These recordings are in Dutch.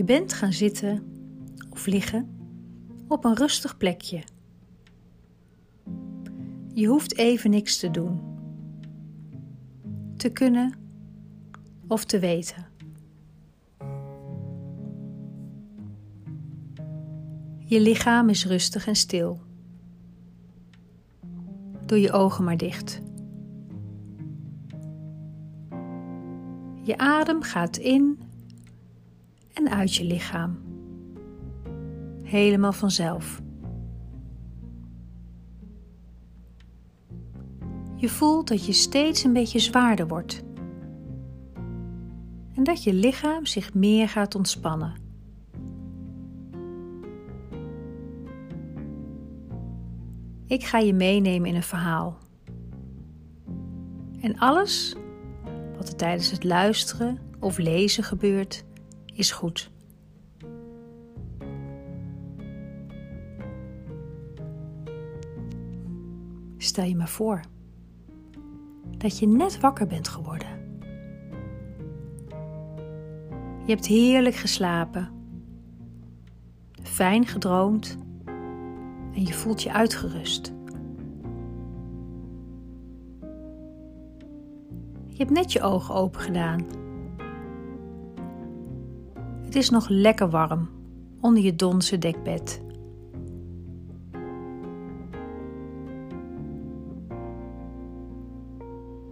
Je bent gaan zitten of liggen op een rustig plekje. Je hoeft even niks te doen, te kunnen of te weten. Je lichaam is rustig en stil. Doe je ogen maar dicht. Je adem gaat in en uit je lichaam. Helemaal vanzelf. Je voelt dat je steeds een beetje zwaarder wordt. En dat je lichaam zich meer gaat ontspannen. Ik ga je meenemen in een verhaal. En alles wat er tijdens het luisteren of lezen gebeurt, is goed. Stel je maar voor dat je net wakker bent geworden. Je hebt heerlijk geslapen, fijn gedroomd en je voelt je uitgerust. Je hebt net je ogen open gedaan. Het is nog lekker warm onder je donse dekbed.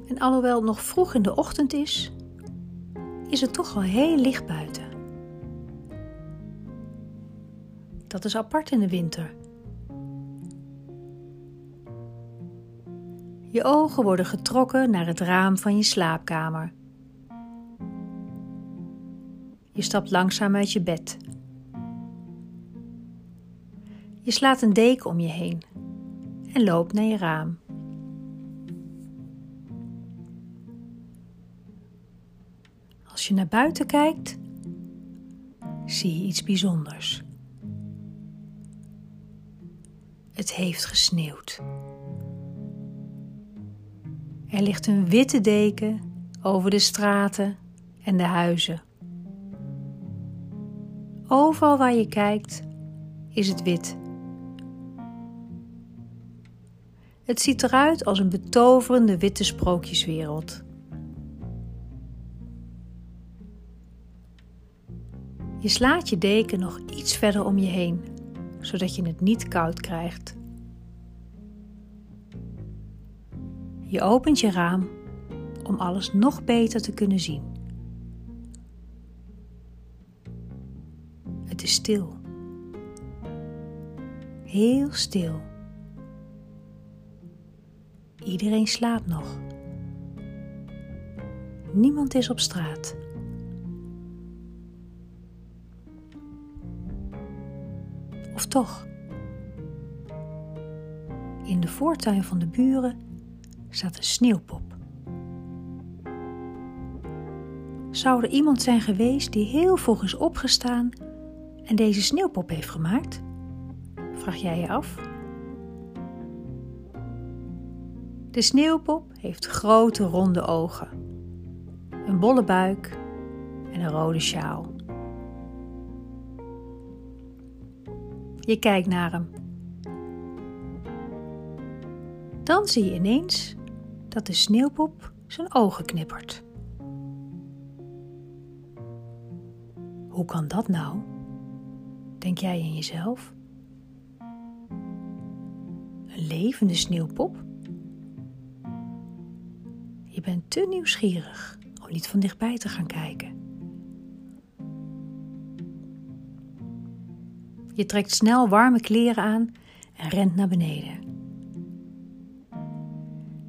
En alhoewel het nog vroeg in de ochtend is, is het toch al heel licht buiten. Dat is apart in de winter. Je ogen worden getrokken naar het raam van je slaapkamer. Je stapt langzaam uit je bed. Je slaat een deken om je heen en loopt naar je raam. Als je naar buiten kijkt, zie je iets bijzonders. Het heeft gesneeuwd. Er ligt een witte deken over de straten en de huizen. Overal waar je kijkt is het wit. Het ziet eruit als een betoverende witte sprookjeswereld. Je slaat je deken nog iets verder om je heen, zodat je het niet koud krijgt. Je opent je raam om alles nog beter te kunnen zien. Het is stil. Heel stil. Iedereen slaapt nog. Niemand is op straat. Of toch? In de voortuin van de buren staat een sneeuwpop. Zou er iemand zijn geweest die heel vroeg is opgestaan en deze sneeuwpop heeft gemaakt? Vraag jij je af? De sneeuwpop heeft grote ronde ogen, een bolle buik en een rode sjaal. Je kijkt naar hem. Dan zie je ineens dat de sneeuwpop zijn ogen knippert. Hoe kan dat nou? Denk jij in jezelf? Een levende sneeuwpop? Je bent te nieuwsgierig om niet van dichtbij te gaan kijken. Je trekt snel warme kleren aan en rent naar beneden.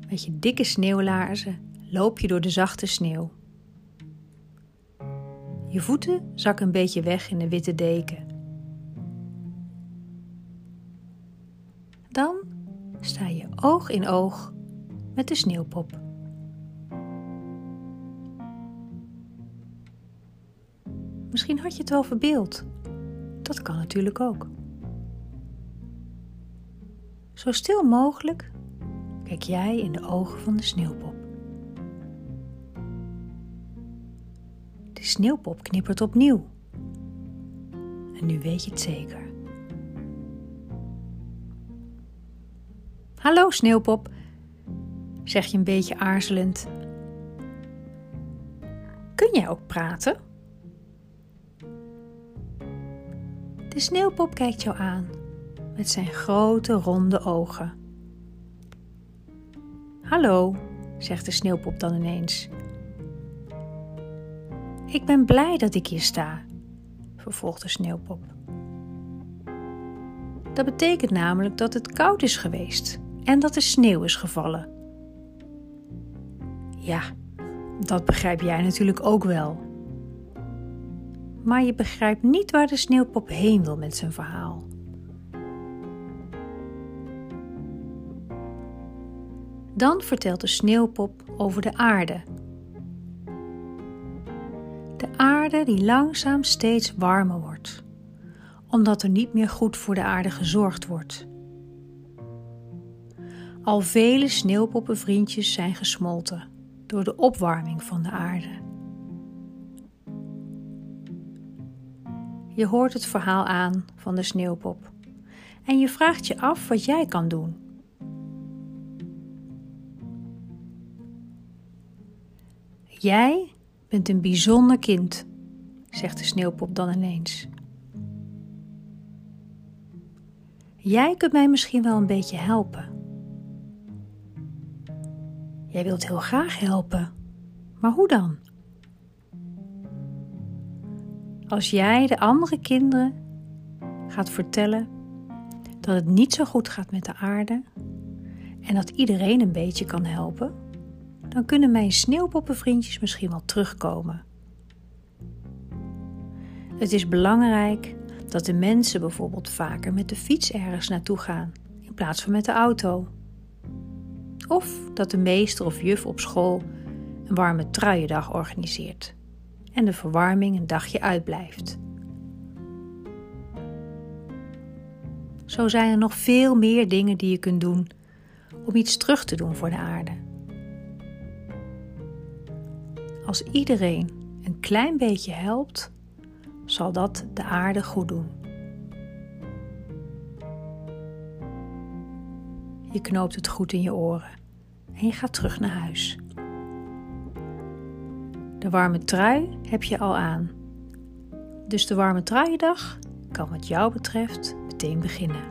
Met je dikke sneeuwlaarzen loop je door de zachte sneeuw. Je voeten zakken een beetje weg in de witte deken. Oog in oog met de sneeuwpop. Misschien had je het wel verbeeld. Dat kan natuurlijk ook. Zo stil mogelijk kijk jij in de ogen van de sneeuwpop. De sneeuwpop knippert opnieuw. En nu weet je het zeker. Hallo Sneeuwpop, zeg je een beetje aarzelend. Kun jij ook praten? De sneeuwpop kijkt jou aan met zijn grote ronde ogen. Hallo, zegt de sneeuwpop dan ineens. Ik ben blij dat ik hier sta, vervolgt de sneeuwpop. Dat betekent namelijk dat het koud is geweest en dat er sneeuw is gevallen. Ja, dat begrijp jij natuurlijk ook wel. Maar je begrijpt niet waar de sneeuwpop heen wil met zijn verhaal. Dan vertelt de sneeuwpop over de aarde. De aarde die langzaam steeds warmer wordt, omdat er niet meer goed voor de aarde gezorgd wordt. Al vele sneeuwpoppenvriendjes zijn gesmolten door de opwarming van de aarde. Je hoort het verhaal aan van de sneeuwpop en je vraagt je af wat jij kan doen. Jij bent een bijzonder kind, zegt de sneeuwpop dan ineens. Jij kunt mij misschien wel een beetje helpen. Jij wilt heel graag helpen, maar hoe dan? Als jij de andere kinderen gaat vertellen dat het niet zo goed gaat met de aarde en dat iedereen een beetje kan helpen, dan kunnen mijn sneeuwpoppenvriendjes misschien wel terugkomen. Het is belangrijk dat de mensen bijvoorbeeld vaker met de fiets ergens naartoe gaan in plaats van met de auto. Of dat de meester of juf op school een warme truiendag organiseert en de verwarming een dagje uitblijft. Zo zijn er nog veel meer dingen die je kunt doen om iets terug te doen voor de aarde. Als iedereen een klein beetje helpt, zal dat de aarde goed doen. Je knoopt het goed in je oren en je gaat terug naar huis. De warme trui heb je al aan. Dus de warme truiendag kan wat jou betreft meteen beginnen.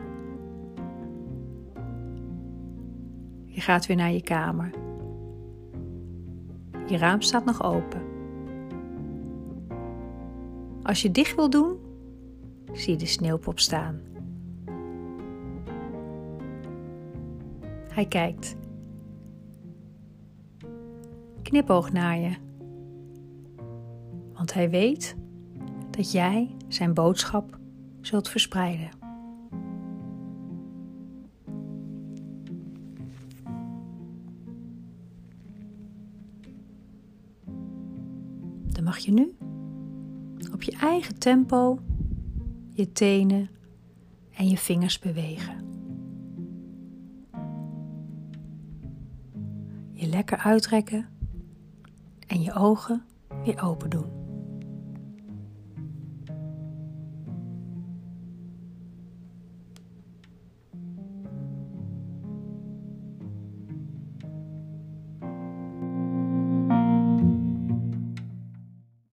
Je gaat weer naar je kamer. Je raam staat nog open. Als je dicht wil doen, zie je de sneeuwpop staan. Hij kijkt. Knipoog naar je. Want hij weet dat jij zijn boodschap zult verspreiden. Dan mag je nu op je eigen tempo je tenen en je vingers bewegen. Lekker uitrekken en je ogen weer open doen.